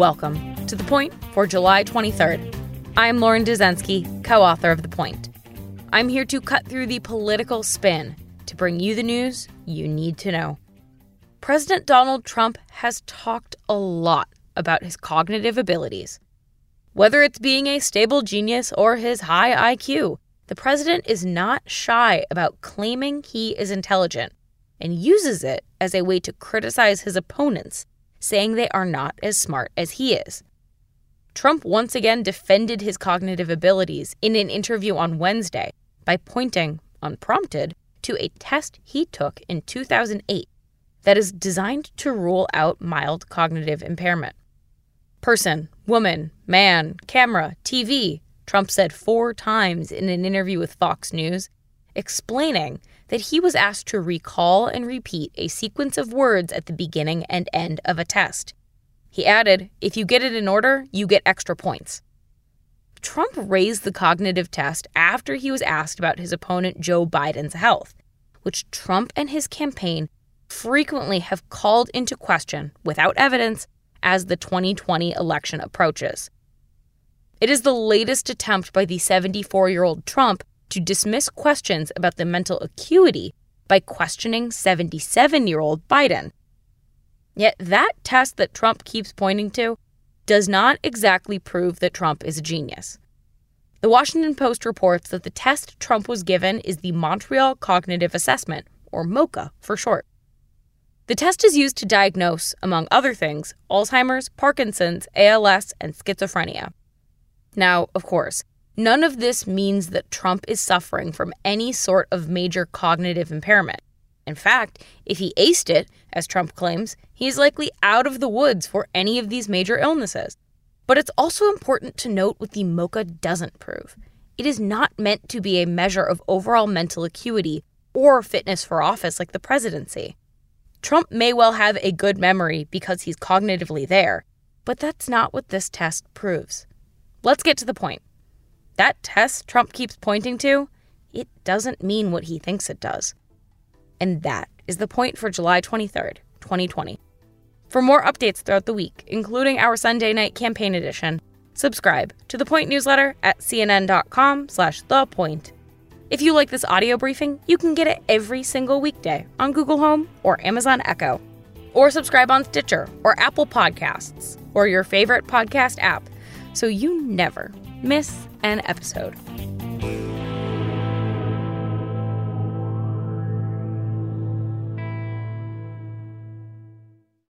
welcome to The Point for July 23rd. I'm Lauren Dezenski, co author of The Point. I'm here to cut through the political spin to bring you the news you need to know. President Donald Trump has talked a lot about his cognitive abilities. Whether it's being a stable genius or his high IQ, the president is not shy about claiming he is intelligent and uses it as a way to criticize his opponents, saying they are not as smart as he is. Trump once again defended his cognitive abilities in an interview on Wednesday by pointing, unprompted, to a test he took in 2008 that is designed to rule out mild cognitive impairment. Person, woman, man, camera, TV, Trump said four times in an interview with Fox News, explaining that he was asked to recall and repeat a sequence of words at the beginning and end of a test. He added, If you get it in order, you get extra points. Trump raised the cognitive test after he was asked about his opponent Joe Biden's health, which Trump and his campaign frequently have called into question without evidence as the 2020 election approaches. It is the latest attempt by the 74 year old Trump to dismiss questions about the mental acuity by questioning 77 year old Biden. Yet that test that Trump keeps pointing to does not exactly prove that Trump is a genius. The Washington Post reports that the test Trump was given is the Montreal Cognitive Assessment, or MoCA for short. The test is used to diagnose, among other things, Alzheimer's, Parkinson's, ALS, and schizophrenia. Now, of course, none of this means that Trump is suffering from any sort of major cognitive impairment. In fact, if he aced it, as Trump claims, he is likely out of the woods for any of these major illnesses. But it's also important to note what the MoCA doesn't prove. It is not meant to be a measure of overall mental acuity or fitness for office like the presidency. Trump may well have a good memory because he's cognitively there, but that's not what this test proves. Let's get to the point. That test Trump keeps pointing to, it doesn't mean what he thinks it does. And that is the point for July 23rd, 2020. For more updates throughout the week, including our Sunday night campaign edition, subscribe to the Point newsletter at cnn.com/thepoint. If you like this audio briefing, you can get it every single weekday on Google Home or Amazon Echo. Or subscribe on Stitcher or Apple Podcasts or your favorite podcast app so you never miss an episode.